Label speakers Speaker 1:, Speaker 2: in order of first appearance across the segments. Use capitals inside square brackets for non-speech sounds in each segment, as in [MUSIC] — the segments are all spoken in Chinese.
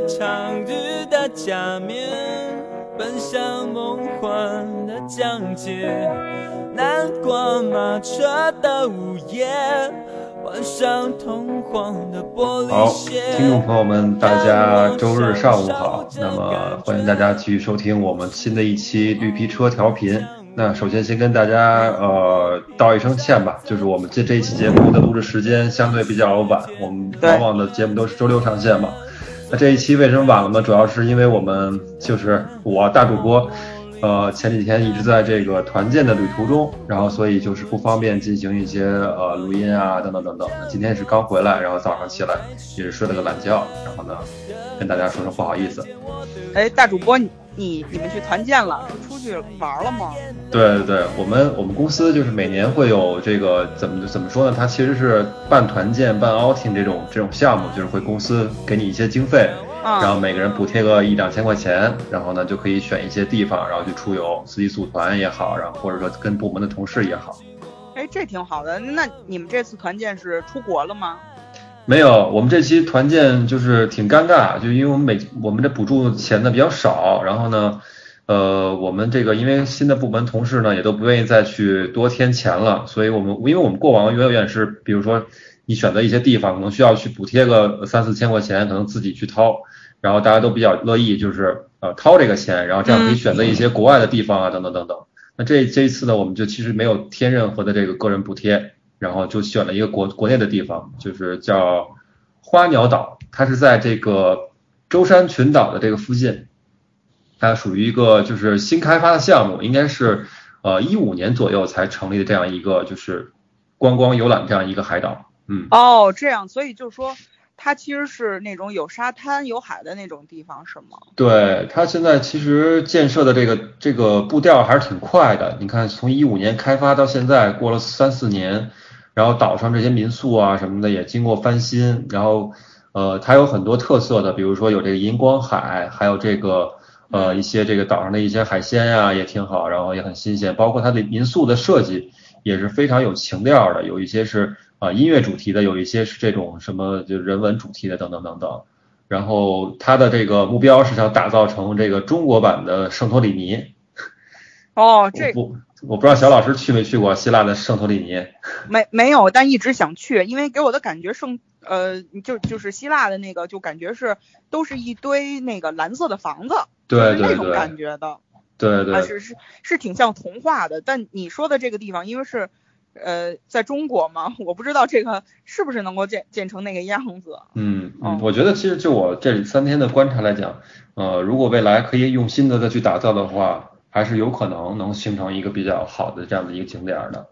Speaker 1: 脱下长日的假面，奔向梦幻的疆界。南瓜马车的午夜，换上的玻璃
Speaker 2: 好，
Speaker 1: 鞋。
Speaker 2: 听众朋友们，大家周日上午好。那么欢迎大家继续收听我们新的一期绿皮车调频。那首先先跟大家呃道一声歉吧，就是我们这这一期节目的录制时间相对比较晚，我们往往的节目都是周六上线嘛。那这一期为什么晚了呢？主要是因为我们就是我大主播，呃前几天一直在这个团建的旅途中，然后所以就是不方便进行一些呃录音啊等等等等。今天是刚回来，然后早上起来也是睡了个懒觉，然后呢跟大家说声不好意思。
Speaker 3: 哎，大主播你，你你你们去团建了，是出去玩了吗？
Speaker 2: 对对对，我们我们公司就是每年会有这个怎么怎么说呢？它其实是办团建、办 outing 这种这种项目，就是会公司给你一些经费，
Speaker 3: 啊、
Speaker 2: 然后每个人补贴个一两千块钱，然后呢就可以选一些地方，然后去出游，自己组团也好，然后或者说跟部门的同事也好。
Speaker 3: 哎，这挺好的。那你们这次团建是出国了吗？
Speaker 2: 没有，我们这期团建就是挺尴尬，就因为我们每我们这补助钱的比较少，然后呢，呃，我们这个因为新的部门同事呢也都不愿意再去多添钱了，所以我们因为我们过往永远是，比如说你选择一些地方可能需要去补贴个三四千块钱，可能自己去掏，然后大家都比较乐意就是呃掏这个钱，然后这样可以选择一些国外的地方啊等等等等。那这这一次呢，我们就其实没有添任何的这个个人补贴。然后就选了一个国国内的地方，就是叫花鸟岛，它是在这个舟山群岛的这个附近，它属于一个就是新开发的项目，应该是呃一五年左右才成立的这样一个就是观光游览这样一个海岛，嗯，
Speaker 3: 哦，这样，所以就是说，它其实是那种有沙滩、有海的那种地方，是吗？
Speaker 2: 对，它现在其实建设的这个这个步调还是挺快的，你看从一五年开发到现在过了三四年。然后岛上这些民宿啊什么的也经过翻新，然后呃它有很多特色的，比如说有这个银光海，还有这个呃一些这个岛上的一些海鲜呀、也挺好，然后也很新鲜，包括它的民宿的设计也是非常有情调的，有一些是啊、呃、音乐主题的，有一些是这种什么就人文主题的等等等等。然后它的这个目标是想打造成这个中国版的圣托里尼。
Speaker 3: 哦，[LAUGHS] 这
Speaker 2: 不。我不知道小老师去没去过希腊的圣托里尼，
Speaker 3: 没没有，但一直想去，因为给我的感觉圣呃就就是希腊的那个就感觉是都是一堆那个蓝色的房子，
Speaker 2: 对对
Speaker 3: 那种感觉的，
Speaker 2: 对对，
Speaker 3: 啊是是是挺像童话的。但你说的这个地方，因为是呃在中国嘛，我不知道这个是不是能够建建成那个样子。
Speaker 2: 嗯嗯，我觉得其实就我这三天的观察来讲，呃，如果未来可以用心的再去打造的话。还是有可能能形成一个比较好的这样的一个景点的。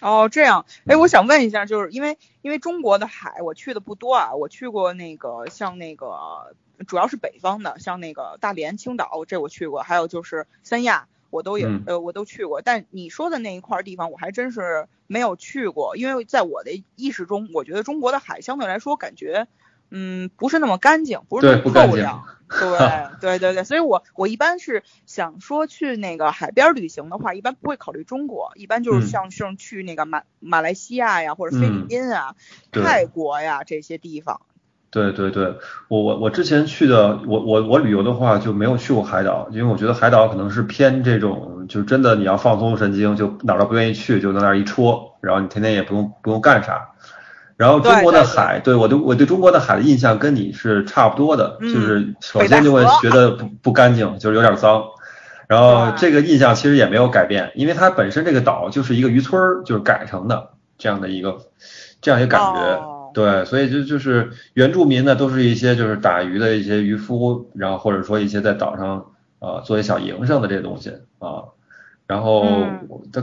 Speaker 3: 哦，这样，哎，我想问一下，就是因为因为中国的海我去的不多啊，我去过那个像那个主要是北方的，像那个大连、青岛这我去过，还有就是三亚我都有，
Speaker 2: 嗯、
Speaker 3: 呃我都去过。但你说的那一块地方我还真是没有去过，因为在我的意识中，我觉得中国的海相对来说感觉。嗯，不是那么干净，不是那么透亮，[LAUGHS] 对对对对，所以我我一般是想说去那个海边旅行的话，一般不会考虑中国，一般就是像像去那个马马来西亚呀，或者菲律宾啊、
Speaker 2: 嗯、
Speaker 3: 泰国呀这些地方。
Speaker 2: 对对对，我我我之前去的，我我我旅游的话就没有去过海岛，因为我觉得海岛可能是偏这种，就真的你要放松神经，就哪儿都不愿意去，就在那儿一戳，然后你天天也不用不用干啥。然后中国的海，
Speaker 3: 对
Speaker 2: 对我对我对中国的海的印象跟你是差不多的，
Speaker 3: 嗯、
Speaker 2: 就是首先就会觉得不不干净，就是有点脏。然后这个印象其实也没有改变，因为它本身这个岛就是一个渔村儿，就是改成的这样的一个这样一个感觉。
Speaker 3: 哦、
Speaker 2: 对，所以就就是原住民呢，都是一些就是打鱼的一些渔夫，然后或者说一些在岛上啊、呃、做一小营生的这些东西啊。然后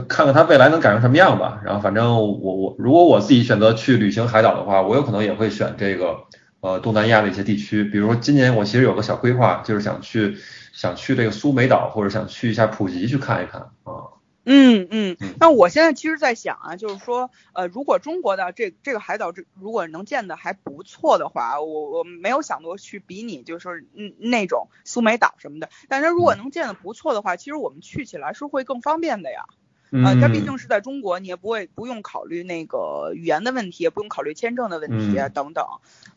Speaker 2: 看看它未来能改成什么样吧。然后反正我我如果我自己选择去旅行海岛的话，我有可能也会选这个呃东南亚的一些地区。比如说今年我其实有个小规划，就是想去想去这个苏梅岛，或者想去一下普吉去看一看啊。
Speaker 3: 嗯嗯，那我现在其实在想啊，就是说，呃，如果中国的这这个海岛这如果能建的还不错的话，我我没有想过去比拟，就是嗯那种苏梅岛什么的。但是如果能建的不错的话，其实我们去起来是会更方便的呀。呃，它毕竟是在中国，你也不会不用考虑那个语言的问题，也不用考虑签证的问题啊等等。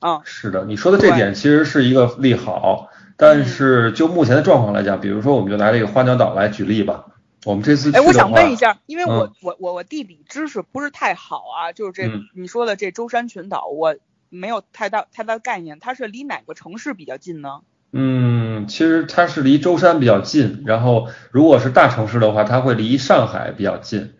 Speaker 3: 嗯，
Speaker 2: 是的，你说的这点其实是一个利好，但是就目前的状况来讲，比如说我们就拿这个花鸟岛来举例吧，我们这次
Speaker 3: 哎，我想问一下，因为我我我我地理知识不是太好啊，就是这你说的这舟山群岛，我没有太大太大概念，它是离哪个城市比较近呢？
Speaker 2: 嗯，其实它是离舟山比较近，然后如果是大城市的话，它会离上海比较近，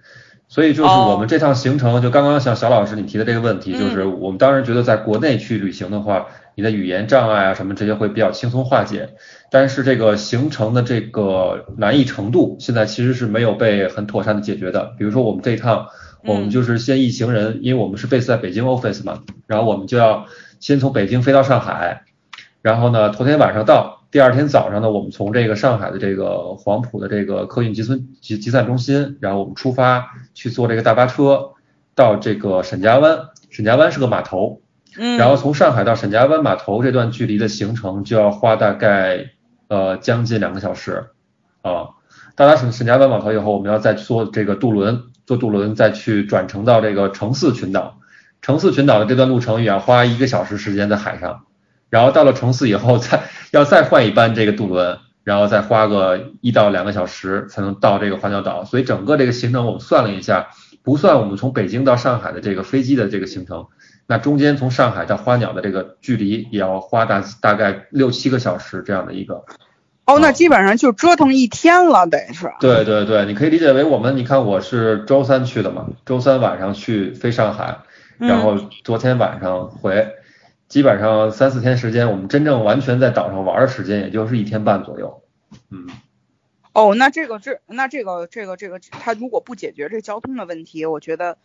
Speaker 2: 所以就是我们这趟行程，就刚刚像小老师你提的这个问题，就是我们当然觉得在国内去旅行的话，你的语言障碍啊什么这些会比较轻松化解，但是这个行程的这个难易程度，现在其实是没有被很妥善的解决的。比如说我们这一趟，我们就是先一行人，因为我们是 base 在北京 office 嘛，然后我们就要先从北京飞到上海。然后呢，头天晚上到，第二天早上呢，我们从这个上海的这个黄埔的这个客运集村集集散中心，然后我们出发去坐这个大巴车到这个沈家湾，沈家湾是个码头，
Speaker 3: 嗯，
Speaker 2: 然后从上海到沈家湾码头这段距离的行程就要花大概呃将近两个小时啊，到达沈沈家湾码头以后，我们要再坐这个渡轮，坐渡轮再去转乘到这个城四群岛，城四群岛的这段路程也要花一个小时时间在海上。然后到了城四以后，再要再换一班这个渡轮，然后再花个一到两个小时才能到这个花鸟岛。所以整个这个行程我们算了一下，不算我们从北京到上海的这个飞机的这个行程，那中间从上海到花鸟的这个距离也要花大大概六七个小时这样的一个。
Speaker 3: 哦，那基本上就折腾一天了，得是。
Speaker 2: 对对对，你可以理解为我们，你看我是周三去的嘛，周三晚上去飞上海，然后昨天晚上回。基本上三四天时间，我们真正完全在岛上玩的时间，也就是一天半左右。嗯，
Speaker 3: 哦，那这个这那这个这个这个，他如果不解决这交通的问题，我觉得，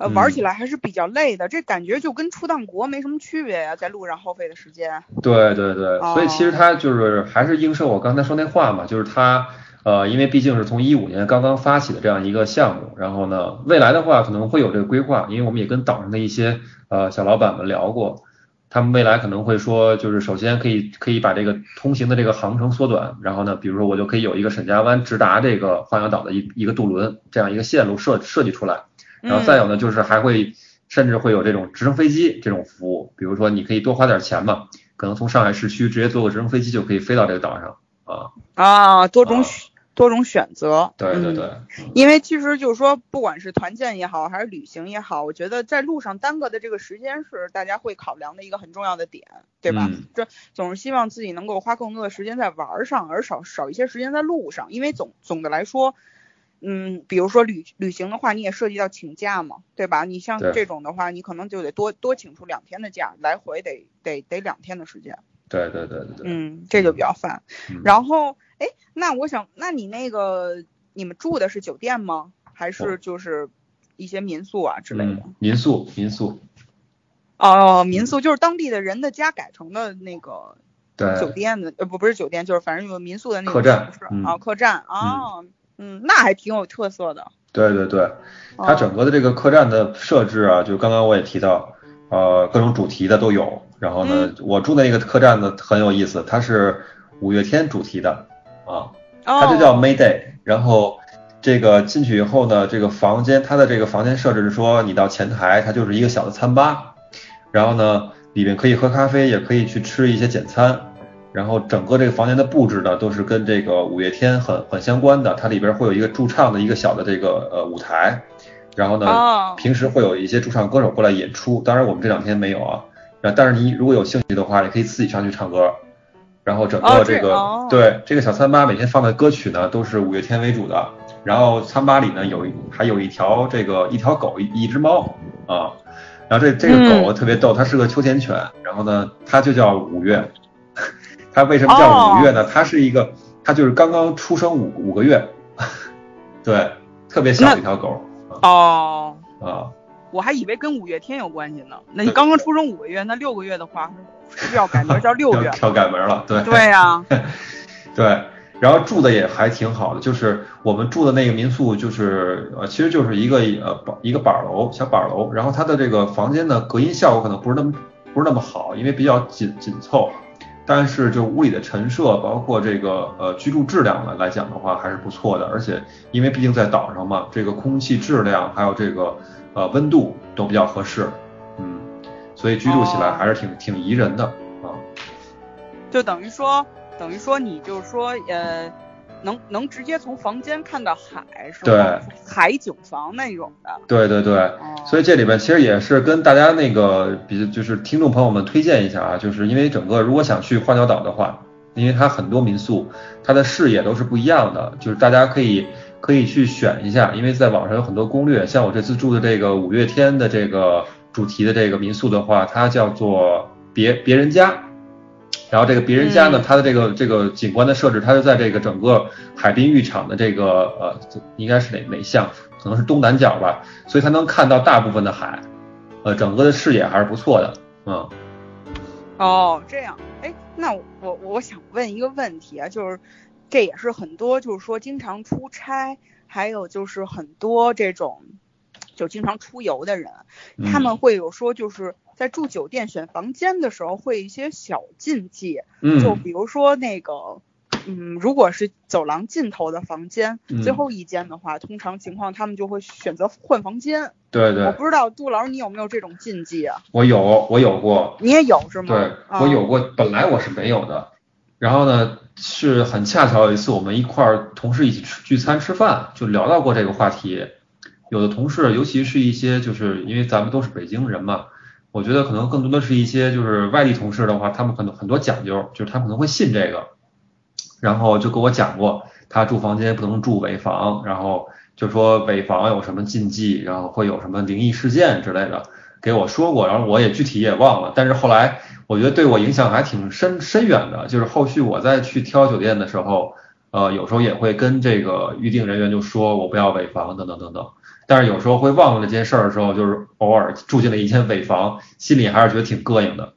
Speaker 3: 呃，玩起来还是比较累的。这感觉就跟出趟国没什么区别呀，在路上耗费的时间。
Speaker 2: 对对对，所以其实它就是还是映射我刚才说那话嘛，就是它呃，因为毕竟是从一五年刚刚发起的这样一个项目，然后呢，未来的话可能会有这个规划，因为我们也跟岛上的一些呃小老板们聊过。他们未来可能会说，就是首先可以可以把这个通行的这个航程缩短，然后呢，比如说我就可以有一个沈家湾直达这个花鸟岛的一一个渡轮这样一个线路设设计出来，然后再有呢，就是还会甚至会有这种直升飞机这种服务，比如说你可以多花点钱嘛，可能从上海市区直接坐个直升飞机就可以飞到这个岛上啊。
Speaker 3: 啊，多种多种选择，
Speaker 2: 对对对，
Speaker 3: 因为其实就是说，不管是团建也好，还是旅行也好，我觉得在路上耽搁的这个时间是大家会考量的一个很重要的点，对吧？这总是希望自己能够花更多的时间在玩上，而少少一些时间在路上，因为总总的来说，嗯，比如说旅旅行的话，你也涉及到请假嘛，对吧？你像这种的话，你可能就得多多请出两天的假，来回得得得两天的时间。
Speaker 2: 对对对对对，
Speaker 3: 嗯，这就比较烦。[LAUGHS] 然后，哎，那我想，那你那个你们住的是酒店吗？还是就是一些民宿啊之类的？
Speaker 2: 民宿，民宿。
Speaker 3: 哦，民宿就是当地的人的家改成的那个酒店
Speaker 2: 的，
Speaker 3: 呃，不不是酒店，就是反正有民宿的那
Speaker 2: 个客栈
Speaker 3: 啊，客栈啊，嗯，那还挺有特色的。
Speaker 2: 对对对，它整个的这个客栈的设置啊，就刚刚我也提到，呃，各种主题的都有。然后呢，我住的那个客栈呢很有意思，它是五月天主题的啊，它就叫 May Day。然后这个进去以后呢，这个房间它的这个房间设置是说，你到前台它就是一个小的餐吧，然后呢里面可以喝咖啡，也可以去吃一些简餐。然后整个这个房间的布置呢都是跟这个五月天很很相关的，它里边会有一个驻唱的一个小的这个呃舞台，然后呢平时会有一些驻唱歌手过来演出，当然我们这两天没有啊。啊，但是你如果有兴趣的话，也可以自己上去唱歌。然后整个这个对这个小餐吧每天放的歌曲呢都是五月天为主的。然后餐吧里呢有还有一条这个一条狗一一只猫啊。然后这这个狗特别逗，它是个秋田犬。然后呢它就叫五月。它为什么叫五月呢？它是一个它就是刚刚出生五五个月。[LAUGHS] 对，特别小的一条狗。
Speaker 3: 哦。
Speaker 2: 啊。
Speaker 3: 我还以为跟五月天有关系呢。那你刚刚出生五个月，那六个月的话，是不是要改名叫六月？
Speaker 2: 要改名了，对。
Speaker 3: 对呀。[LAUGHS]
Speaker 2: 对，然后住的也还挺好的，就是我们住的那个民宿，就是呃，其实就是一个呃板一个板楼小板楼，然后它的这个房间的，隔音效果可能不是那么不是那么好，因为比较紧紧凑。但是就屋里的陈设，包括这个呃居住质量来来讲的话，还是不错的。而且因为毕竟在岛上嘛，这个空气质量还有这个呃温度都比较合适，嗯，所以居住起来还是挺挺宜人的啊。
Speaker 3: 就等于说，等于说你就是说呃。能能直接从房间看到海，是
Speaker 2: 吧？
Speaker 3: 海景房那种的。
Speaker 2: 对对对，所以这里边其实也是跟大家那个，比就是听众朋友们推荐一下啊，就是因为整个如果想去花鸟岛的话，因为它很多民宿，它的视野都是不一样的，就是大家可以可以去选一下，因为在网上有很多攻略，像我这次住的这个五月天的这个主题的这个民宿的话，它叫做别别人家。然后这个别人家呢，它的这个这个景观的设置，它是在这个整个海滨浴场的这个呃，应该是哪哪项？可能是东南角吧，所以它能看到大部分的海，呃，整个的视野还是不错的，嗯。
Speaker 3: 哦，这样，哎，那我我想问一个问题啊，就是这也是很多就是说经常出差，还有就是很多这种就经常出游的人，他们会有说就是。在住酒店选房间的时候，会一些小禁忌，就比如说那个，嗯，如果是走廊尽头的房间，最后一间的话，通常情况他们就会选择换房间。
Speaker 2: 对对。
Speaker 3: 我不知道杜老师你有没有这种禁忌啊？
Speaker 2: 我有，我有过。
Speaker 3: 你也有是吗？
Speaker 2: 对，我有过。本来我是没有的，然后呢，是很恰巧有一次我们一块儿同事一起吃聚餐吃饭，就聊到过这个话题。有的同事，尤其是一些就是因为咱们都是北京人嘛。我觉得可能更多的是一些就是外地同事的话，他们可能很多讲究，就是他可能会信这个，然后就跟我讲过，他住房间不能住尾房，然后就说尾房有什么禁忌，然后会有什么灵异事件之类的，给我说过，然后我也具体也忘了，但是后来我觉得对我影响还挺深深远的，就是后续我再去挑酒店的时候，呃，有时候也会跟这个预定人员就说我不要尾房等等等等。但是有时候会忘了这件事儿的时候，就是偶尔住进了一间尾房，心里还是觉得挺膈应的。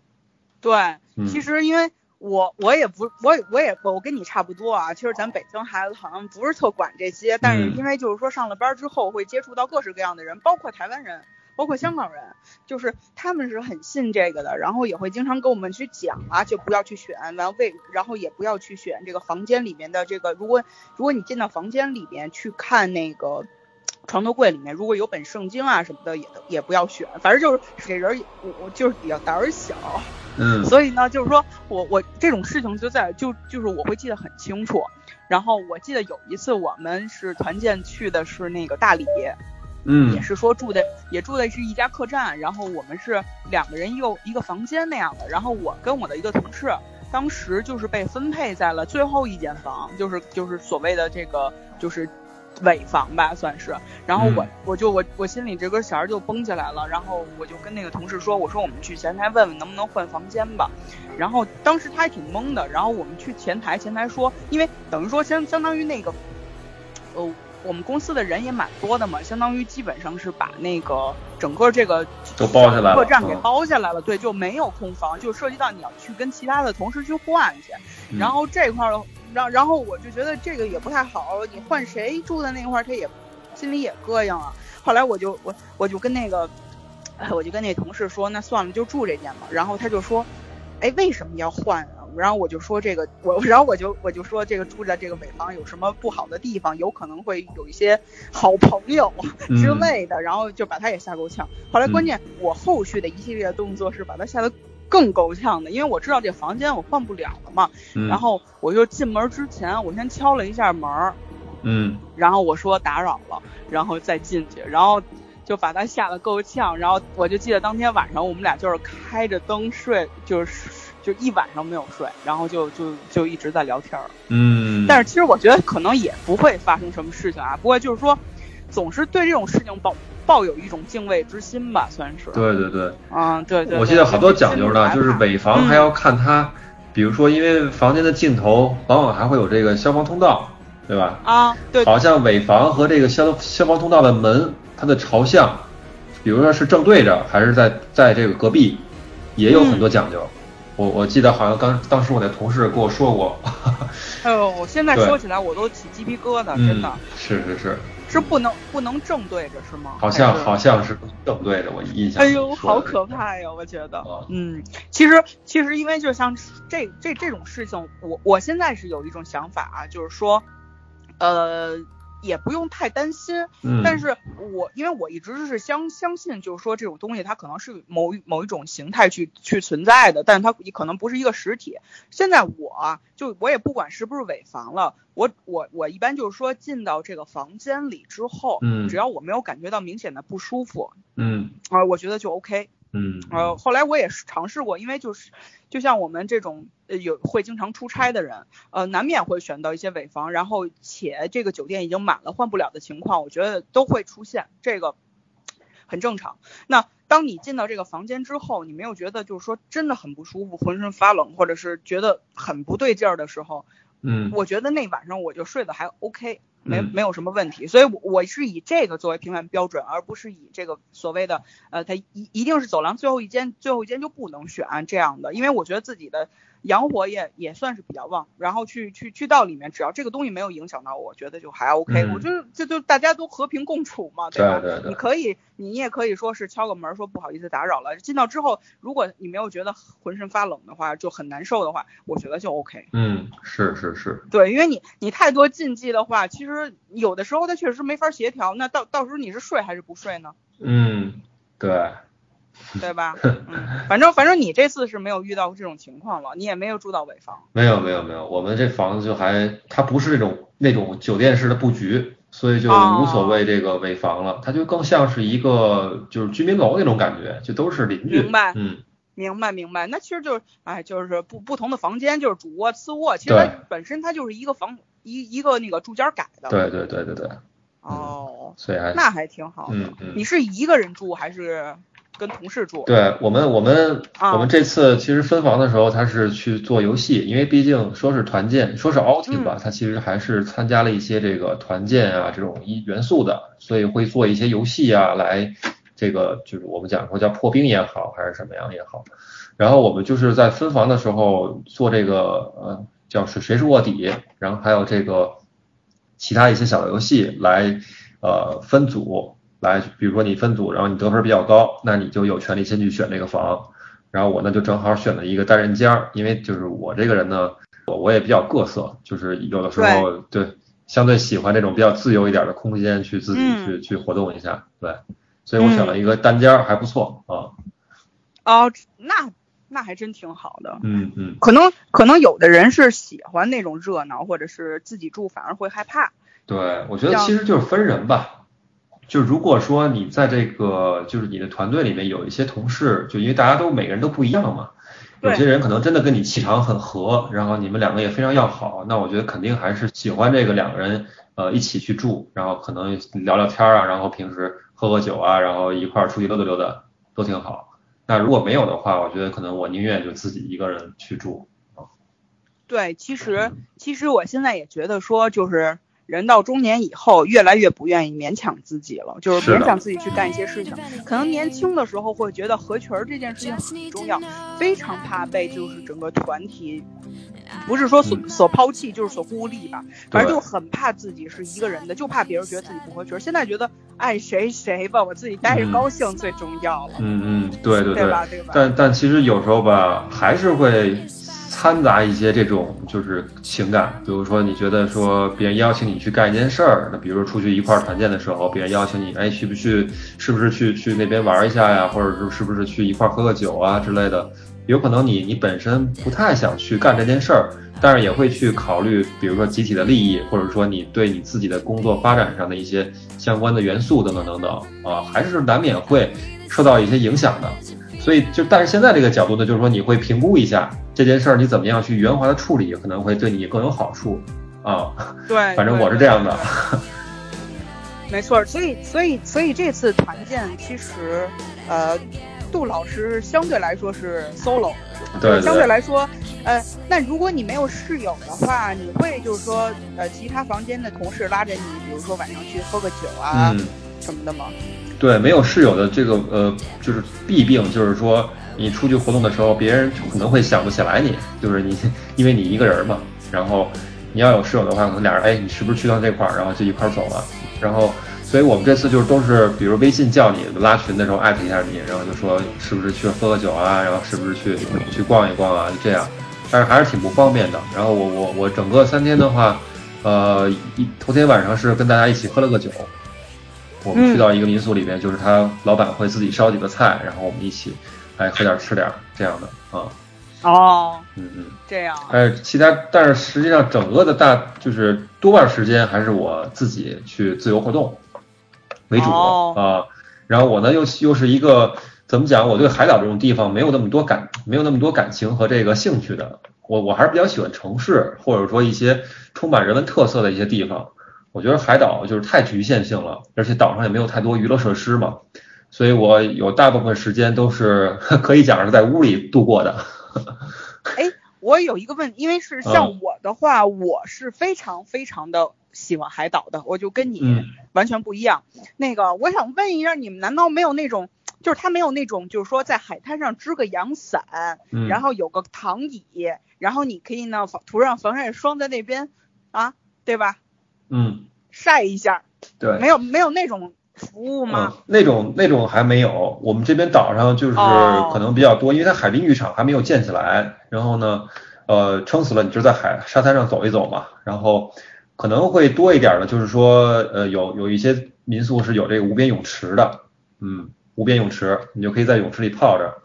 Speaker 3: 对，其实因为我我也不我我也我跟你差不多啊。其实咱北京孩子好像不是特管这些，但是因为就是说上了班之后会接触到各式各样的人，包括台湾人，包括香港人，就是他们是很信这个的，然后也会经常跟我们去讲啊，就不要去选，然后为然后也不要去选这个房间里面的这个，如果如果你进到房间里面去看那个。床头柜里面如果有本圣经啊什么的，也也不要选，反正就是这人我我就是比较胆儿小，
Speaker 2: 嗯，
Speaker 3: 所以呢，就是说我我这种事情就在就就是我会记得很清楚。然后我记得有一次我们是团建去的是那个大理，
Speaker 2: 嗯，
Speaker 3: 也是说住的也住的是一家客栈，然后我们是两个人一个一个房间那样的，然后我跟我的一个同事当时就是被分配在了最后一间房，就是就是所谓的这个就是。尾房吧，算是。然后我我就我我心里这根弦儿就绷起来了。然后我就跟那个同事说：“我说我们去前台问问能不能换房间吧。”然后当时他还挺懵的。然后我们去前台，前台说：“因为等于说相相当于那个，呃，我们公司的人也蛮多的嘛，相当于基本上是把那个整个这个
Speaker 2: 都包下来了，
Speaker 3: 客栈给包下来了。对，就没有空房，就涉及到你要去跟其他的同事去换去。然后这块儿。”然然后我就觉得这个也不太好，你换谁住在那块儿，他也心里也膈应啊。后来我就我我就跟那个，我就跟那同事说，那算了，就住这间吧。然后他就说，哎，为什么要换啊？然后我就说这个，我然后我就我就说这个住在这个尾房有什么不好的地方，有可能会有一些好朋友之类的，然后就把他也吓够呛。后来关键我后续的一系列动作是把他吓得。更够呛的，因为我知道这房间我换不了了嘛，然后我就进门之前，我先敲了一下门儿，
Speaker 2: 嗯，
Speaker 3: 然后我说打扰了，然后再进去，然后就把他吓得够呛，然后我就记得当天晚上我们俩就是开着灯睡，就是就一晚上没有睡，然后就就就一直在聊天儿，
Speaker 2: 嗯，
Speaker 3: 但是其实我觉得可能也不会发生什么事情啊，不过就是说总是对这种事情保。抱有一种敬畏之心吧，算是。
Speaker 2: 对对对。
Speaker 3: 嗯，对对。
Speaker 2: 我记得好多讲究呢，就是尾房还要看它，比如说，因为房间的尽头往往还会有这个消防通道，对吧？
Speaker 3: 啊，对。
Speaker 2: 好像尾房和这个消消防通道的门，它的朝向，比如说是正对着，还是在在这个隔壁，也有很多讲究。我我记得好像刚当时我的同事跟我说过。[LAUGHS]
Speaker 3: 哎呦，我现在说起来我都起鸡皮疙瘩，真的。
Speaker 2: 是是是。
Speaker 3: 是不能不能正对着是吗？
Speaker 2: 好像好像是正对着，我印象。
Speaker 3: 哎呦，好可怕呀！我觉得，嗯，其实其实因为就像这这这种事情，我我现在是有一种想法啊，就是说，呃。也不用太担心，但是我因为我一直是相相信，就是说这种东西它可能是某某一种形态去去存在的，但是它可能不是一个实体。现在我就我也不管是不是伪房了，我我我一般就是说进到这个房间里之后，
Speaker 2: 嗯，
Speaker 3: 只要我没有感觉到明显的不舒服，
Speaker 2: 嗯，
Speaker 3: 啊，我觉得就 OK。
Speaker 2: 嗯，
Speaker 3: 呃，后来我也是尝试过，因为就是，就像我们这种呃有会经常出差的人，呃，难免会选到一些尾房，然后且这个酒店已经满了换不了的情况，我觉得都会出现，这个很正常。那当你进到这个房间之后，你没有觉得就是说真的很不舒服，浑身发冷，或者是觉得很不对劲儿的时候，
Speaker 2: 嗯，
Speaker 3: 我觉得那晚上我就睡得还 OK。没没有什么问题，所以我是以这个作为评判标准，而不是以这个所谓的呃，它一一定是走廊最后一间，最后一间就不能选这样的，因为我觉得自己的。阳火也也算是比较旺，然后去去去到里面，只要这个东西没有影响到我，觉得就还 OK。我觉得这就大家都和平共处嘛，对吧？你可以，你也可以说是敲个门，说不好意思打扰了。进到之后，如果你没有觉得浑身发冷的话，就很难受的话，我觉得就 OK。
Speaker 2: 嗯，是是是。
Speaker 3: 对，因为你你太多禁忌的话，其实有的时候它确实没法协调。那到到时候你是睡还是不睡呢？
Speaker 2: 嗯，对。[LAUGHS]
Speaker 3: 对吧？嗯，反正反正你这次是没有遇到这种情况了，你也没有住到尾房。
Speaker 2: 没有没有没有，我们这房子就还它不是那种那种酒店式的布局，所以就无所谓这个尾房了，它就更像是一个就是居民楼那种感觉，就都是邻居。
Speaker 3: 明白，
Speaker 2: 嗯，
Speaker 3: 明白明白。那其实就是哎，就是不不同的房间，就是主卧次卧，其实它本身它就是一个房一一个那个住间改的。
Speaker 2: 对对对对对。
Speaker 3: 哦，
Speaker 2: 所以还
Speaker 3: 那还挺好的。
Speaker 2: 嗯嗯。
Speaker 3: 你是一个人住还是？跟同事住，
Speaker 2: 对我们，我们我们这次其实分房的时候，他是去做游戏，因为毕竟说是团建，说是 outing 吧，他其实还是参加了一些这个团建啊这种一元素的，所以会做一些游戏啊，来这个就是我们讲说叫破冰也好，还是什么样也好，然后我们就是在分房的时候做这个呃叫是谁是卧底，然后还有这个其他一些小游戏来呃分组。来，比如说你分组，然后你得分比较高，那你就有权利先去选这个房。然后我呢就正好选了一个单人间，因为就是我这个人呢，我我也比较各色，就是有的时候对相对喜欢这种比较自由一点的空间，去自己去去活动一下，对，所以我选了一个单间，还不错啊。
Speaker 3: 哦，那那还真挺好的。
Speaker 2: 嗯嗯。
Speaker 3: 可能可能有的人是喜欢那种热闹，或者是自己住反而会害怕。
Speaker 2: 对，我觉得其实就是分人吧。就如果说你在这个就是你的团队里面有一些同事，就因为大家都每个人都不一样嘛，有些人可能真的跟你气场很合，然后你们两个也非常要好，那我觉得肯定还是喜欢这个两个人呃一起去住，然后可能聊聊天啊，然后平时喝喝酒啊，然后一块儿出去溜达溜达都挺好。那如果没有的话，我觉得可能我宁愿就自己一个人去住啊。
Speaker 3: 对，其实其实我现在也觉得说就是。人到中年以后，越来越不愿意勉强自己了，就是勉强自己去干一些事情。可能年轻的时候会觉得合群儿这件事情很重要，非常怕被就是整个团体，不是说所所抛弃，就是所孤立吧。反正就很怕自己是一个人的，就怕别人觉得自己不合群。现在觉得爱谁谁吧，我自己待着高兴最重要了。
Speaker 2: 嗯嗯，对对对，
Speaker 3: 对吧？对吧？
Speaker 2: 但但其实有时候吧，还是会。掺杂一些这种就是情感，比如说你觉得说别人邀请你去干一件事儿，那比如说出去一块儿团建的时候，别人邀请你，哎，去不去？是不是去去那边玩一下呀？或者是是不是去一块儿喝个酒啊之类的？有可能你你本身不太想去干这件事儿，但是也会去考虑，比如说集体的利益，或者说你对你自己的工作发展上的一些相关的元素等等等等啊，还是难免会受到一些影响的。所以就但是现在这个角度呢，就是说你会评估一下这件事儿，你怎么样去圆滑的处理，可能会对你更有好处啊。
Speaker 3: 对，
Speaker 2: 反正我是这样的。[LAUGHS]
Speaker 3: 没错，所以所以所以这次团建其实，呃，杜老师相对来说是 solo，
Speaker 2: 对，
Speaker 3: 相对来说，呃，那如果你没有室友的话，你会就是说，呃，其他房间的同事拉着你，比如说晚上去喝个酒啊什么的吗？
Speaker 2: 对，没有室友的这个呃，就是弊病，就是说你出去活动的时候，别人可能会想不起来你，就是你，因为你一个人嘛。然后你要有室友的话，可能俩人，哎，你是不是去到这块儿，然后就一块儿走了，然后，所以我们这次就是都是，比如微信叫你拉群的时候艾特一下你，然后就说是不是去喝个酒啊，然后是不是去去逛一逛啊，就这样。但是还是挺不方便的。然后我我我整个三天的话，呃，一头天晚上是跟大家一起喝了个酒。我们去到一个民宿里面，就是他老板会自己烧几个菜，然后我们一起来喝点吃点这样的啊。
Speaker 3: 哦，
Speaker 2: 嗯嗯，
Speaker 3: 这样。
Speaker 2: 哎，其他，但是实际上整个的大就是多半时间还是我自己去自由活动为主啊。然后我呢又又是一个怎么讲？我对海岛这种地方没有那么多感，没有那么多感情和这个兴趣的。我我还是比较喜欢城市，或者说一些充满人文特色的一些地方。我觉得海岛就是太局限性了，而且岛上也没有太多娱乐设施嘛，所以我有大部分时间都是 [LAUGHS] 可以讲是在屋里度过的。
Speaker 3: 哎，我有一个问，因为是像我的话，我是非常非常的喜欢海岛的，我就跟你完全不一样。那个，我想问一下，你们难道没有那种，就是他没有那种，就是说在海滩上支个阳伞，然后有个躺椅，然后你可以呢涂上防晒霜在那边啊，对吧？
Speaker 2: 嗯，
Speaker 3: 晒一下。
Speaker 2: 对，
Speaker 3: 没有没有那种。服务吗？
Speaker 2: 那种那种还没有，我们这边岛上就是可能比较多，因为它海滨浴场还没有建起来。然后呢，呃，撑死了你就在海沙滩上走一走嘛。然后可能会多一点的，就是说，呃，有有一些民宿是有这个无边泳池的，嗯，无边泳池，你就可以在泳池里泡着，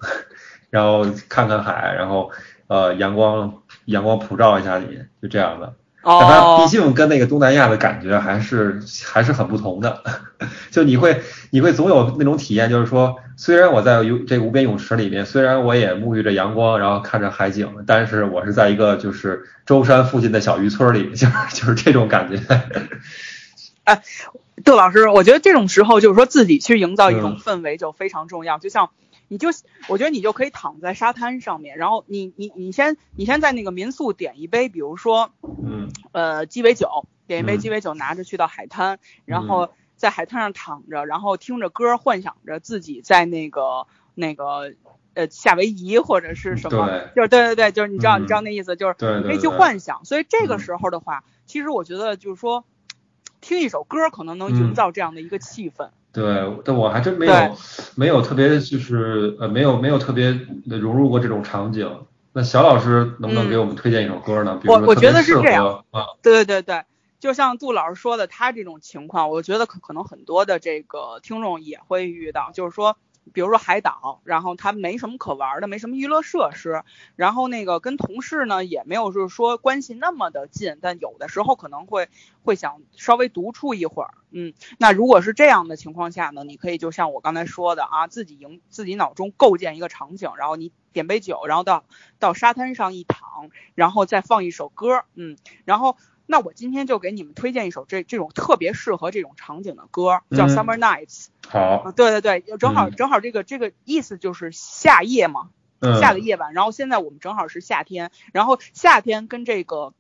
Speaker 2: 然后看看海，然后呃，阳光阳光普照一下你，就这样的。但它毕竟跟那个东南亚的感觉还是还是很不同的，[LAUGHS] 就你会你会总有那种体验，就是说，虽然我在游这个无边泳池里面，虽然我也沐浴着阳光，然后看着海景，但是我是在一个就是舟山附近的小渔村里，就是就是这种感觉。[LAUGHS]
Speaker 3: 哎，杜老师，我觉得这种时候就是说自己去营造一种氛围就非常重要，就像。你就我觉得你就可以躺在沙滩上面，然后你你你先你先在那个民宿点一杯，比如说，
Speaker 2: 嗯，
Speaker 3: 呃鸡尾酒，点一杯鸡尾酒拿着去到海滩，然后在海滩上躺着，然后听着歌，幻想着自己在那个那个呃夏威夷或者是什么，就是对对对，就是你知道你知道那意思，就是可以去幻想。所以这个时候的话，其实我觉得就是说，听一首歌可能能营造这样的一个气氛。
Speaker 2: 对，但我还真没有没有特别就是呃没有没有特别融入过这种场景。那小老师能不能给我们推荐一首歌呢？
Speaker 3: 我我觉得是这样啊，对对对，就像杜老师说的，他这种情况，我觉得可可能很多的这个听众也会遇到，就是说。比如说海岛，然后它没什么可玩的，没什么娱乐设施，然后那个跟同事呢也没有就是说关系那么的近，但有的时候可能会会想稍微独处一会儿，嗯，那如果是这样的情况下呢，你可以就像我刚才说的啊，自己营自己脑中构建一个场景，然后你点杯酒，然后到到沙滩上一躺，然后再放一首歌，嗯，然后。那我今天就给你们推荐一首这这种特别适合这种场景的歌，叫 Summer Nights。
Speaker 2: 好，
Speaker 3: 对对对，正好正好这个这个意思就是夏夜嘛，夏的夜晚。然后现在我们正好是夏天，然后夏天跟这个。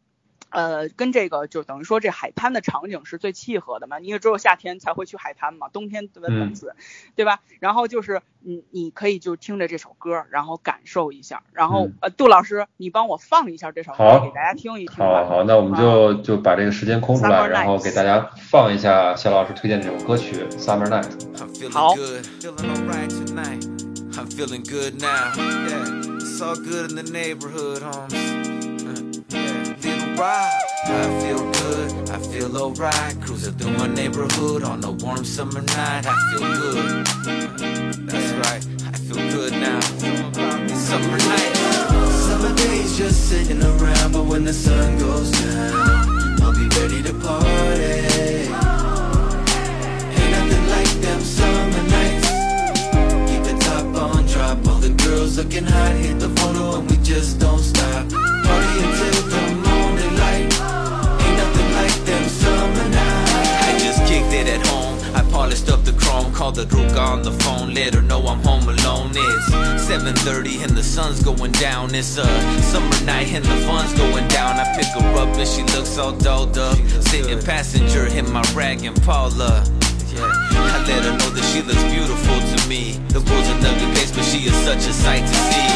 Speaker 3: 呃，跟这个就等于说这海滩的场景是最契合的嘛？因为只有夏天才会去海滩嘛，冬天温冷死，对吧？然后就是你你可以就听着这首歌，然后感受一下。然后呃，杜老师，你帮我放一下这首歌给大家听一听。
Speaker 2: 好，好，那我们就就把这个时间空出来，然后给大家放一下肖老师推荐这首歌曲《Summer Night》。
Speaker 3: 好。Ride. I feel good, I feel alright. Cruising through my neighborhood on a warm summer night. I feel good. That's right, I feel good now. Summer night. Summer days just sitting around, but when the sun goes down, I'll be ready to party. Ain't nothing like them summer nights. Keep the top on, drop all the girls looking hot, hit the photo, and we just don't stop. Party until up the Druga on the phone, let her know I'm home alone. It's 7.30 and the sun's going down. It's a summer night and the fun's going down. I pick her up and she looks all dolled up. Sitting passenger in my rag and Paula. Yeah, I let her know that she looks beautiful to me. The world's an ugly place, but she is such a sight to see.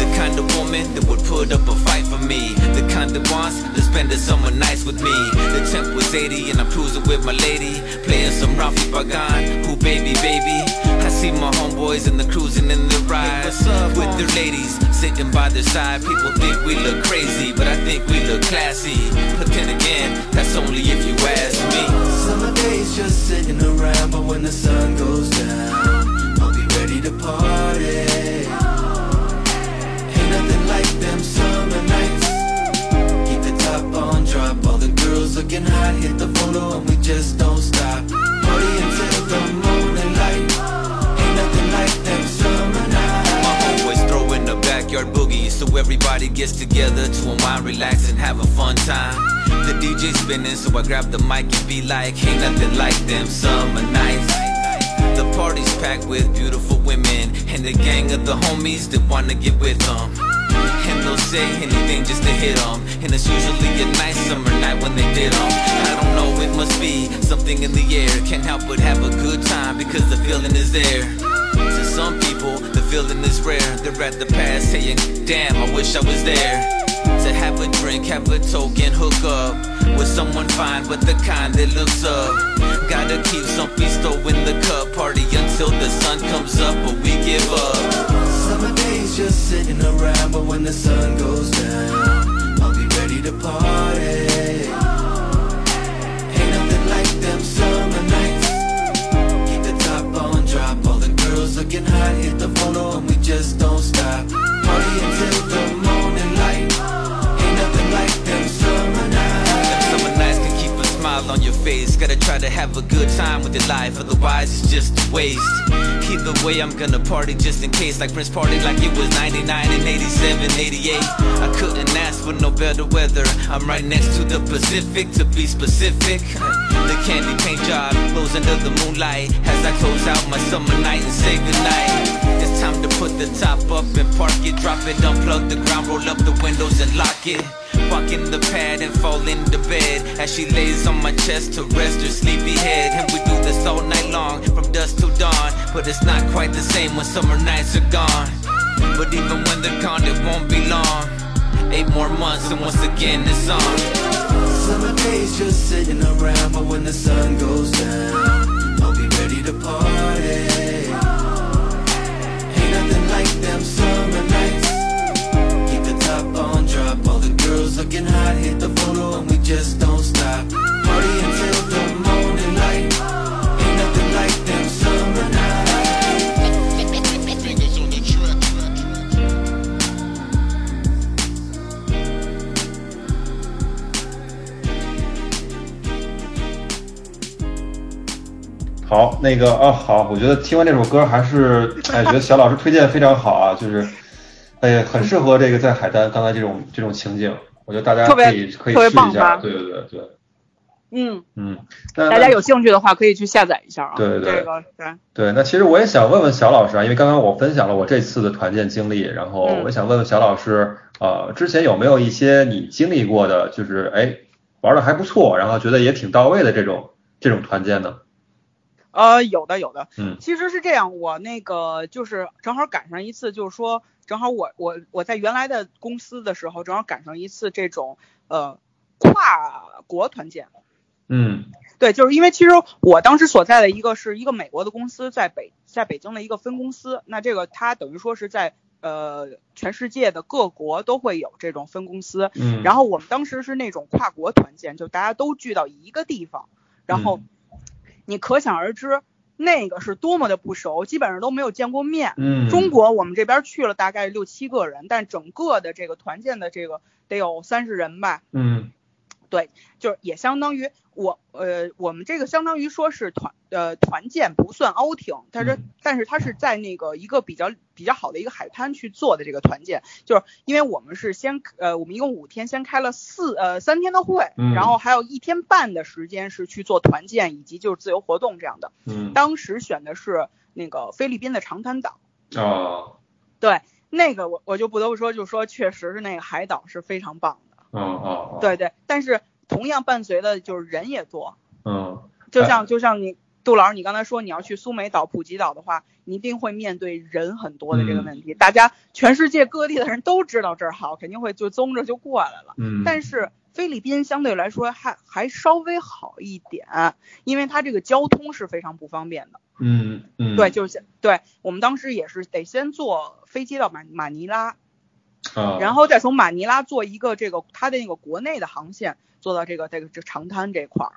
Speaker 3: The kind of woman that would put up a fight me. The kind that wants this
Speaker 4: spending summer nights with me. The temp was 80 and I'm cruising with my lady. Playing some Rafi Bagan, who baby, baby. I see my homeboys and the cruising in the ride. With their ladies sitting by their side. People think we look crazy, but I think we look classy. But then again, that's only if you ask me.
Speaker 5: Summer days just sitting around, but when the sun goes down, I'll be ready to party. Them summer nights. Keep the top on drop, all the girls looking hot, hit the photo and we just don't stop. Party until the morning light. Ain't nothing like them summer nights.
Speaker 4: My homeboys throwing the backyard boogie, so everybody gets together to unwind, relax, and have a fun time. The DJ spinning, so I grab the mic and be like, ain't nothing like them summer nights. The party's packed with beautiful women and the gang of the homies that wanna get with them. And they'll say anything just to hit them. And it's usually a nice summer night when they did them. I don't know, it must be something in the air. Can't help but have a good time because the feeling is there. To some people, the feeling is rare. They're at the past saying, damn, I wish I was there. To have a drink, have a token, hook up with someone fine, but the kind that looks up. Gotta keep some pisto in the cup, party until the sun comes up, but we give up.
Speaker 5: Summer just sitting around, but when the sun goes down, I'll be ready to party. Ain't nothing like them summer nights. Keep the top on drop, all the girls looking hot, hit the photo and we just don't stop. Party until the morning light.
Speaker 4: Smile on your face. Gotta try to have a good time with your life, otherwise it's just a waste. Either way, I'm gonna party just in case. Like Prince party like it was 99 and 87, 88. I couldn't ask for no better weather. I'm right next to the Pacific, to be specific. The candy paint job glows under the moonlight as I close out my summer night and say goodnight. It's time to put the top up and park it, drop it, unplug the ground, roll up the windows and lock it. Walk in the pad and fall into bed as she lays on my chest to rest her sleepy head. And we do this all night long, from dusk till dawn. But it's not quite the same when summer nights are gone. But even when they're gone, it won't be long. Eight more months and once again it's on.
Speaker 5: Summer days just sitting around, but when the sun goes down, I'll be ready to party. Ain't nothing like them summer nights. The girls looking hot, hit the photo and we just don't stop. Party until the morning light. Ain't nothing like them summer nights.
Speaker 6: Fingers on the track.
Speaker 2: 好，那个哦，好，我觉得听完这首歌还是，哎，觉得小老师推荐非常好啊，就是，哎，很适合这个在海滩刚才这种这种情景，我觉得大家可以可以试一下，对对对对，
Speaker 3: 嗯，
Speaker 2: 嗯，那
Speaker 3: 大家有兴趣的话可以去下载一下啊。
Speaker 2: 对对对
Speaker 3: 这个对，
Speaker 2: 对，那其实我也想问问小老师啊，因为刚刚我分享了我这次的团建经历，然后
Speaker 3: 嗯
Speaker 2: 我想问问小老师，呃，之前有没有一些你经历过的，就是哎玩的还不错，然后觉得也挺到位的这种这种团建呢？
Speaker 3: 呃，有的有的，
Speaker 2: 嗯。
Speaker 3: 其实是这样，我那个就是正好赶上一次，就是说正好我我我在原来的公司的时候，正好赶上一次这种呃跨国团建。
Speaker 2: 嗯。
Speaker 3: 对，就是因为其实我当时所在的一个是一个美国的公司，在北在北京的一个分公司，那这个它等于说是在呃全世界的各国都会有这种分公司，
Speaker 2: 嗯，
Speaker 3: 然后我们当时是那种跨国团建，就大家都聚到一个地方，然后你可想而知，那个是多么的不熟，基本上都没有见过面。
Speaker 2: 嗯，
Speaker 3: 中国我们这边去了大概六七个人，但整个的这个团建的这个得有三十人吧，
Speaker 2: 嗯
Speaker 3: 就是也相当于我呃我们这个相当于说是团呃团建不算 outing，但是、
Speaker 2: 嗯
Speaker 3: 但是它是在那个一个比较比较好的一个海滩去做的这个团建，就是因为我们是先呃我们一共五天先开了四呃三天的会，
Speaker 2: 嗯
Speaker 3: 然后还有一天半的时间是去做团建以及就是自由活动这样的。
Speaker 2: 嗯。
Speaker 3: 当时选的是那个菲律宾的长滩岛，
Speaker 2: 哦。
Speaker 3: 对那个我我就不得不说，就是说确实是那个海岛是非常棒的，
Speaker 2: 哦哦，
Speaker 3: 对对，但是同样伴随的就是人也多。
Speaker 2: 嗯
Speaker 3: 就像就像你杜老师，你刚才说你要去苏梅岛、普吉岛的话，你一定会面对人很多的这个问题。大家全世界各地的人都知道这儿好，肯定会就宗着就过来了。
Speaker 2: 嗯，
Speaker 3: 但是菲律宾相对来说还还稍微好一点，因为它这个交通是非常不方便的。
Speaker 2: 嗯嗯，
Speaker 3: 对，就是对我们当时也是得先坐飞机到马马尼拉，
Speaker 2: 啊，
Speaker 3: 然后再从马尼拉做一个这个它的那个国内的航线坐到这个这个这长滩这块儿。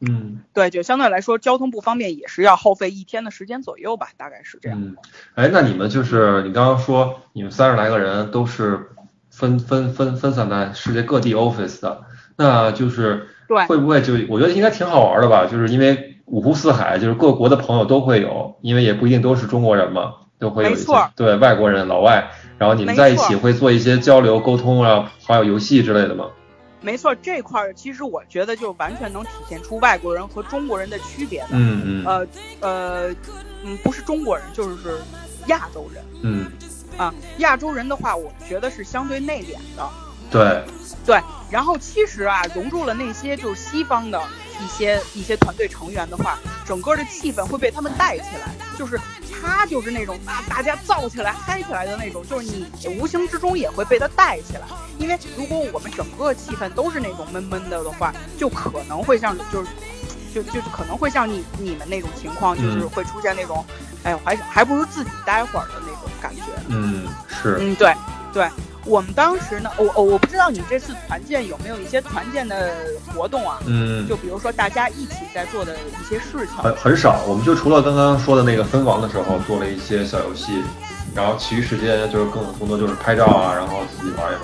Speaker 2: 嗯
Speaker 3: 对，就相对来说交通不方便，也是要耗费一天的时间左右吧，大概是这样。
Speaker 2: 嗯，哎，那你们就是你刚刚说你们三十来个人都是分分分分散在世界各地 office 的，那就是
Speaker 3: 对
Speaker 2: 会不会就我觉得应该挺好玩的吧？就是因为五湖四海，就是各国的朋友都会有，因为也不一定都是中国人嘛，都会有一些对外国人老外，然后你们在一起会做一些交流沟通啊，还有游戏之类的吗？
Speaker 3: 没错，这块儿其实我觉得就完全能体现出外国人和中国人的区别的。
Speaker 2: 嗯嗯
Speaker 3: 呃呃，嗯，不是中国人，就是亚洲人
Speaker 2: 嗯，
Speaker 3: 啊。亚洲人的话，我觉得是相对内敛的。
Speaker 2: 对，
Speaker 3: 对，然后其实啊，融入了那些就是西方的一些一些团队成员的话，整个的气氛会被他们带起来，就是他就是那种啊，大家燥起来、嗨起来的那种，就是你无形之中也会被他带起来。因为如果我们整个气氛都是那种闷闷的的话，就可能会像就是。就就可能会像你你们那种情况，就是
Speaker 2: 嗯
Speaker 3: 会出现那种，哎呦，还还不如自己待会儿的那种感觉。
Speaker 2: 嗯是，
Speaker 3: 嗯，对对，我们当时呢，我我我不知道你这次团建有没有一些团建的活动啊？
Speaker 2: 嗯
Speaker 3: 就比如说大家一起在做的一些事情。
Speaker 2: 很很少，我们就除了刚刚说的那个分房的时候做了一些小游戏，然后其余时间就是更更多就是拍照啊，然后自己玩一玩。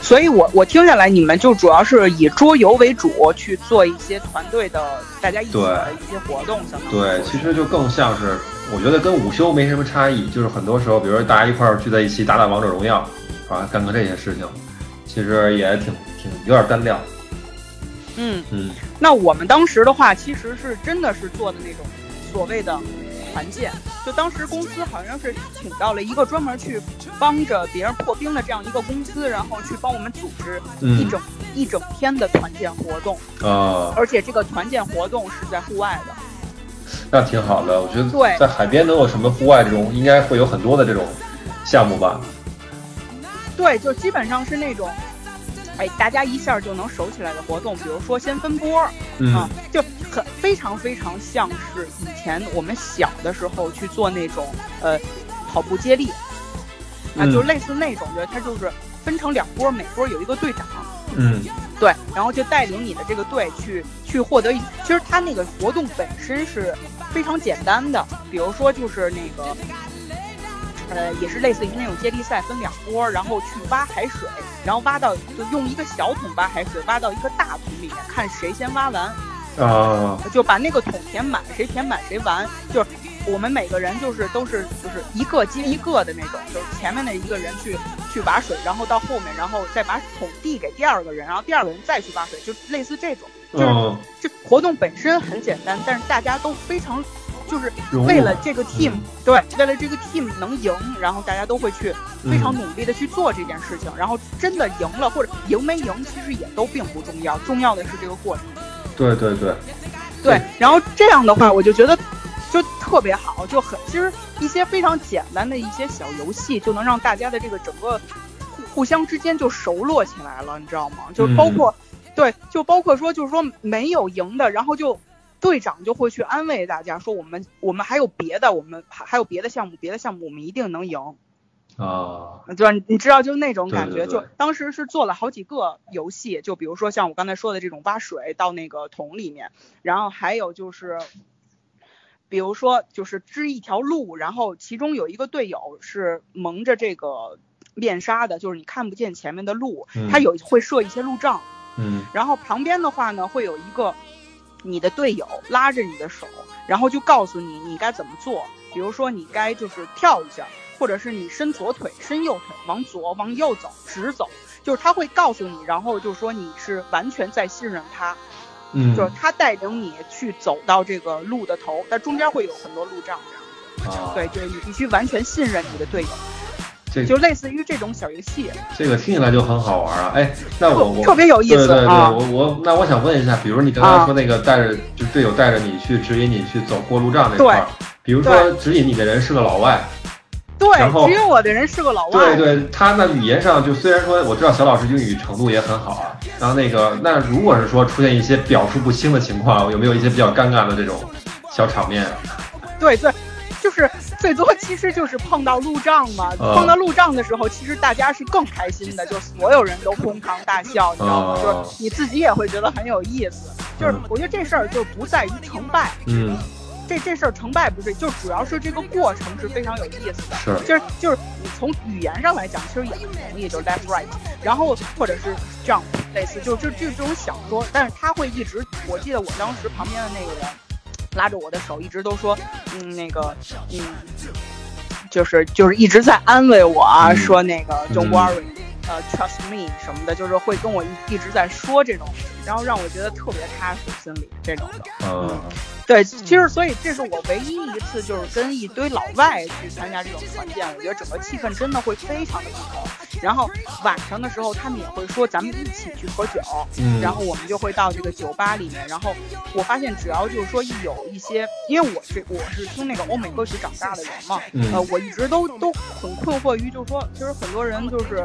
Speaker 3: 所以我我听下来，你们就主要是以桌游为主去做一些团队的大家一起的一些活动，相当于
Speaker 2: 对，其实就更像是，我觉得跟午休没什么差异，就是很多时候，比如说大家一块儿聚在一起打打王者荣耀，啊，干个这些事情，其实也挺挺有点单调。
Speaker 3: 嗯，
Speaker 2: 嗯
Speaker 3: 那我们当时的话，其实是真的是做的那种所谓的团建，就当时公司好像是请到了一个专门去帮着别人破冰的这样一个公司，然后去帮我们组织一
Speaker 2: 嗯
Speaker 3: 整、一整天的团建活动，
Speaker 2: 啊，
Speaker 3: 而且这个团建活动是在户外的。
Speaker 2: 那挺好的，我觉
Speaker 3: 对
Speaker 2: 得在海边能有什么户外这种，应该会有很多的这种项目吧。
Speaker 3: 对，就基本上是那种，哎，大家一下就能熟起来的活动，比如说先分波，啊
Speaker 2: 嗯，
Speaker 3: 就很非常非常像是以前我们小的时候去做那种呃跑步接力，啊，
Speaker 2: 嗯
Speaker 3: 就类似那种，就它就是分成两波，每波有一个队长，
Speaker 2: 嗯
Speaker 3: 对，然后就带领你的这个队去去获得一，其实它那个活动本身是非常简单的，比如说就是那个。呃，也是类似于那种接力赛，分两波，然后去挖海水，然后挖到就用一个小桶挖海水，挖到一个大桶里面，看谁先挖完。
Speaker 2: 啊，
Speaker 3: 就把那个桶填满，谁填满谁完。就是我们每个人就是都是就是一个接一个的那种，就是前面的一个人去去挖水，然后到后面，然后再把桶递给第二个人，然后第二个人再去挖水，就类似这种。就是
Speaker 2: 嗯，
Speaker 3: 这活动本身很简单，但是大家都非常。就是为了这个 team，、
Speaker 2: 嗯
Speaker 3: 对，为了这个 team 能赢，然后大家都会去非常
Speaker 2: 嗯
Speaker 3: 努力的去做这件事情，然后真的赢了或者赢没赢，其实也都并不重要，重要的是这个过程。
Speaker 2: 对对对，
Speaker 3: 对，然后这样的话，我就觉得就特别好，就很其实一些非常简单的一些小游戏，就能让大家的这个整个互互相之间就熟络起来了，你知道吗？就包括、对，就包括说就是说没有赢的，然后就队长就会去安慰大家说我们我们还有别的，我们还还有别的项目，别的项目我们一定能赢。
Speaker 2: 啊，
Speaker 3: 对吧？你知道，就那种感觉，
Speaker 2: 对对对。
Speaker 3: 就当时是做了好几个游戏，就比如说像我刚才说的这种挖水到那个桶里面，然后还有就是，比如说就是织一条路，然后其中有一个队友是蒙着这个面纱的，就是你看不见前面的路，
Speaker 2: 嗯。
Speaker 3: 他有会设一些路障，
Speaker 2: 嗯。
Speaker 3: 然后旁边的话呢，会有一个你的队友拉着你的手，然后就告诉你你该怎么做。比如说你该就是跳一下，或者是你伸左腿、伸右腿，往左、往右走，直走，就是他会告诉你，然后就说你是完全在信任他，
Speaker 2: 嗯，
Speaker 3: 就是他带领你去走到这个路的头，但中间会有很多路障这样。
Speaker 2: 啊，
Speaker 3: 对，就是你必须完全信任你的队友，
Speaker 2: 这
Speaker 3: 就类似于这种小游戏，
Speaker 2: 这个听起来就很好玩啊！哎，那我我
Speaker 3: 特别有意思
Speaker 2: 对对对，
Speaker 3: 啊
Speaker 2: 我我那我想问一下，比如你刚才说那个带着就队友带着你去指引你去走过路障那块儿，比如说指引你的人是个老外，
Speaker 3: 对
Speaker 2: 然后，
Speaker 3: 只有我的人是个老外，
Speaker 2: 对对，他那语言上就虽然说我知道小老师英语程度也很好啊，然后那个，那如果是说出现一些表述不清的情况，有没有一些比较尴尬的这种小场面？
Speaker 3: 对对，就是最多其实就是碰到路障嘛。碰到路障的时候，其实大家是更开心的，就所有人都哄堂大笑，你知道吗？就是你自己也会觉得很有意思。就是我觉得这事儿就不在于成败。
Speaker 2: 嗯。
Speaker 3: 这这事儿成败不是，就主要是这个过程是非常有意思的。
Speaker 2: 是，
Speaker 3: 就是就是你从语言上来讲，其实也很容易，就是 left right，然后或者是 jump，类似，就就就这种小说，但是他会一直，我记得我当时旁边的那个人拉着我的手，一直都说，嗯，那个，嗯，就是就是一直在安慰我啊，说那个 don't worry，呃，trust me 什么的，就是会跟我一一直在说这种，然后让我觉得特别踏实，心里这种的，嗯。对，其实所以这是我唯一一次就是跟一堆老外去参加这种团建，我觉得整个气氛真的会非常的不同。然后晚上的时候，他们也会说咱们一起去喝酒，然后我们就会到这个酒吧里面。然后我发现只要就是说一有一些，因为我是我是听那个欧美歌曲长大的人嘛，呃，我一直都都很困惑于就是说，其实很多人就是，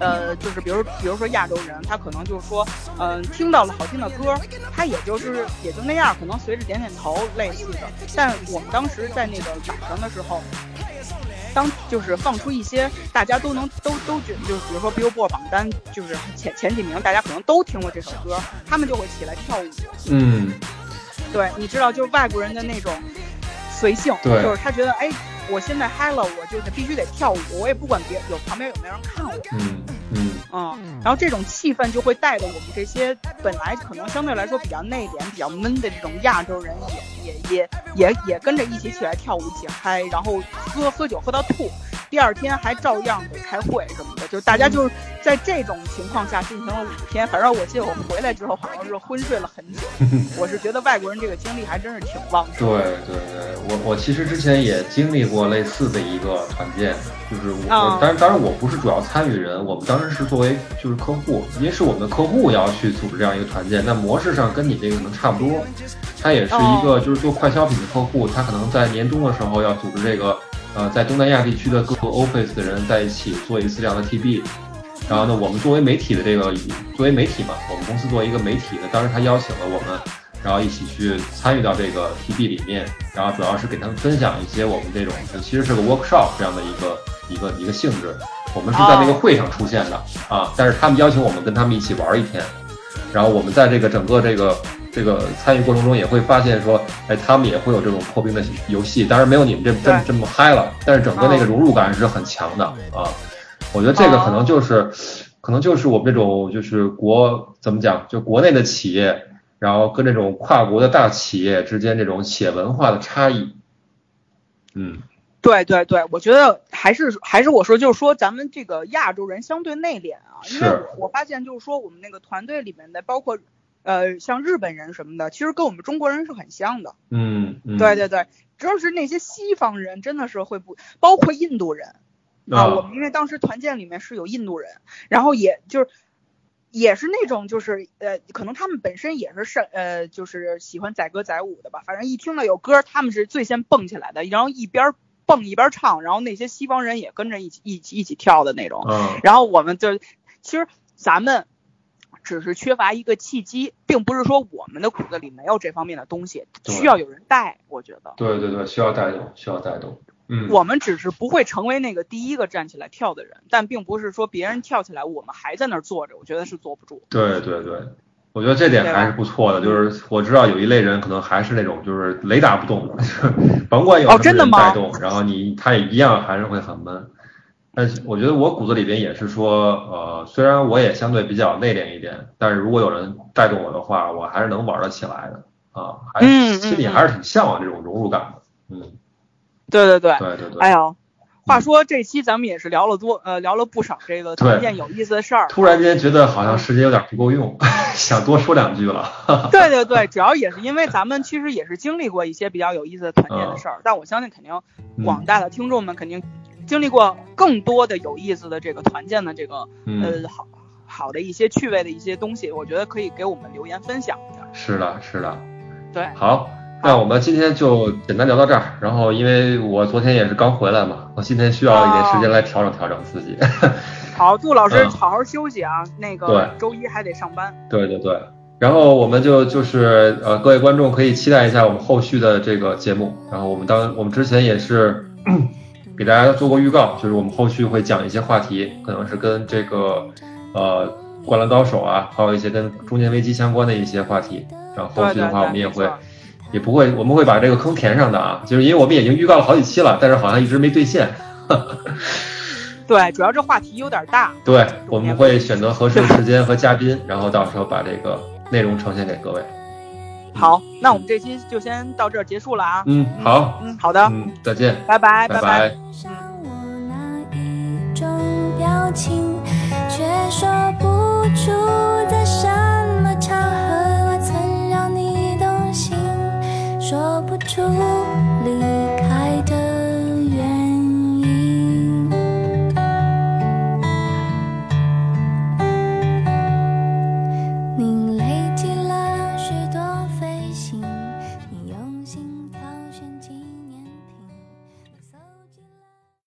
Speaker 3: 呃，就是比如比如说亚洲人，他可能就是说，嗯，听到了好听的歌，他也就是也就那样，可能随着。点点头，类似的。但我们当时在那个晚上的时候，当就是放出一些大家都能都都觉，就是比如说 Billboard 榜单，就是前前几名，大家可能都听过这首歌，他们就会起来跳舞。
Speaker 2: 嗯，
Speaker 3: 对，你知道，就是外国人的那种随性，就是他觉得，哎。我现在嗨了，我就是必须得跳舞，我也不管别有旁边有没有人看我。
Speaker 2: 嗯嗯
Speaker 3: 嗯，然后这种气氛就会带着我们这些本来可能相对来说比较内敛、比较闷的这种亚洲人，也也也也也跟着一起起来跳舞、一起嗨，然后喝喝酒喝到吐。第二天还照样得开会什么的，就大家就是在这种情况下进行了五天。反正我记得我回来之后好像是昏睡了很久。[LAUGHS] 我是觉得外国人这个经历还真是挺旺盛。
Speaker 2: 对对对，我我其实之前也经历过类似的一个团建，就是我，当然当然我不是主要参与人，我们当时是作为就是客户，因为是我们的客户要去组织这样一个团建，那模式上跟你这个可能差不多。他也是一个就是做快消品的客户，他可能在年终的时候要组织这个。呃，在东南亚地区的各个 office 的人在一起做一次这样的 TB，然后呢，我们作为媒体的这个，作为媒体嘛，我们公司作为一个媒体的，当时他邀请了我们，然后一起去参与到这个 TB 里面，然后主要是给他们分享一些我们这种，其实是个 workshop 这样的一个一个一个性质，我们是在那个会上出现的啊，但是他们邀请我们跟他们一起玩一天，然后我们在这个整个这个。这个参与过程中也会发现说，哎，他们也会有这种破冰的游戏，当然没有你们这这这么嗨了，但是整个那个融入感是很强的啊。我觉得这个可能就是，可能就是我们这种就是国怎么讲，就国内的企业，然后跟这种跨国的大企业之间这种企业文化的差异。嗯，
Speaker 3: 对对对，我觉得还是还是我说就是说咱们这个亚洲人相对内敛啊，因为我我发现就是说我们那个团队里面的包括。呃，像日本人什么的，其实跟我们中国人是很像的。
Speaker 2: 嗯，
Speaker 3: 对对对，主要是那些西方人真的是会不，包括印度人啊。我们因为当时团建里面是有印度人，然后也就是也是那种就是呃，可能他们本身也是是呃，就是喜欢载歌载舞的吧。反正一听到有歌，他们是最先蹦起来的，然后一边蹦一边唱，然后那些西方人也跟着一起一起一起跳的那种。
Speaker 2: 嗯，
Speaker 3: 然后我们就其实咱们。只是缺乏一个契机，并不是说我们的骨子里没有这方面的东西，需要有人带。我觉得，
Speaker 2: 对对对，需要带动，需要带动。嗯，
Speaker 3: 我们只是不会成为那个第一个站起来跳的人，但并不是说别人跳起来，我们还在那儿坐着。我觉得是坐不住。
Speaker 2: 对对对，我觉得这点还是不错的。就是我知道有一类人可能还是那种就是雷打不动，[LAUGHS] 甭管有什么人带动，然后你他也一样还是会很闷。但是我觉得我骨子里边也是说，呃，虽然我也相对比较内敛一点，但是如果有人带动我的话，我还是能玩得起来的啊，还心里还是挺向往这种融入感的。嗯，
Speaker 3: 对对对
Speaker 2: 对对对。
Speaker 3: 哎呦，话说这期咱们也是聊了多，呃，聊了不少这个团建有意思的事儿。
Speaker 2: 突然间觉得好像时间有点不够用，[LAUGHS] 想多说两句了。
Speaker 3: 对对对，主要也是因为咱们其实也是经历过一些比较有意思的团建的事儿，但我相信肯定广大的听众们肯定。经历过更多的有意思的这个团建的这个呃好好的一些趣味的一些东西，我觉得可以给我们留言分享一下。
Speaker 2: 是的，是的。
Speaker 3: 对，
Speaker 2: 好，那我们今天就简单聊到这儿。然后，因为我昨天也是刚回来嘛，我今天需要一点时间来调整调整自己。[LAUGHS]
Speaker 3: 好，杜老师好好休息啊，那个周一还得上班。
Speaker 2: 对对对，然后我们就就是呃，各位观众可以期待一下我们后续的这个节目。然后我们当我们之前也是给大家做过预告，就是我们后续会讲一些话题，可能是跟这个呃灌篮高手啊，还有一些跟中年危机相关的一些话题。然后后续的话，我们也会也不会，我们会把这个坑填上的啊，就是因为我们已经预告了好几期了，但是好像一直没兑现。[LAUGHS]
Speaker 3: 对，主要这话题有点大。
Speaker 2: 对，我们会选择合适的时间和嘉宾，然后到时候把这个内容呈现给各位。
Speaker 3: 好，那我们这期就先到这结束了啊。
Speaker 2: 嗯，好，
Speaker 3: 嗯，好的。
Speaker 2: 嗯，再见，
Speaker 3: 拜拜，
Speaker 2: 拜
Speaker 3: 拜。
Speaker 2: 我
Speaker 7: 那一种表情，却说不出在什么场合，我曾让你动心，说不出离开。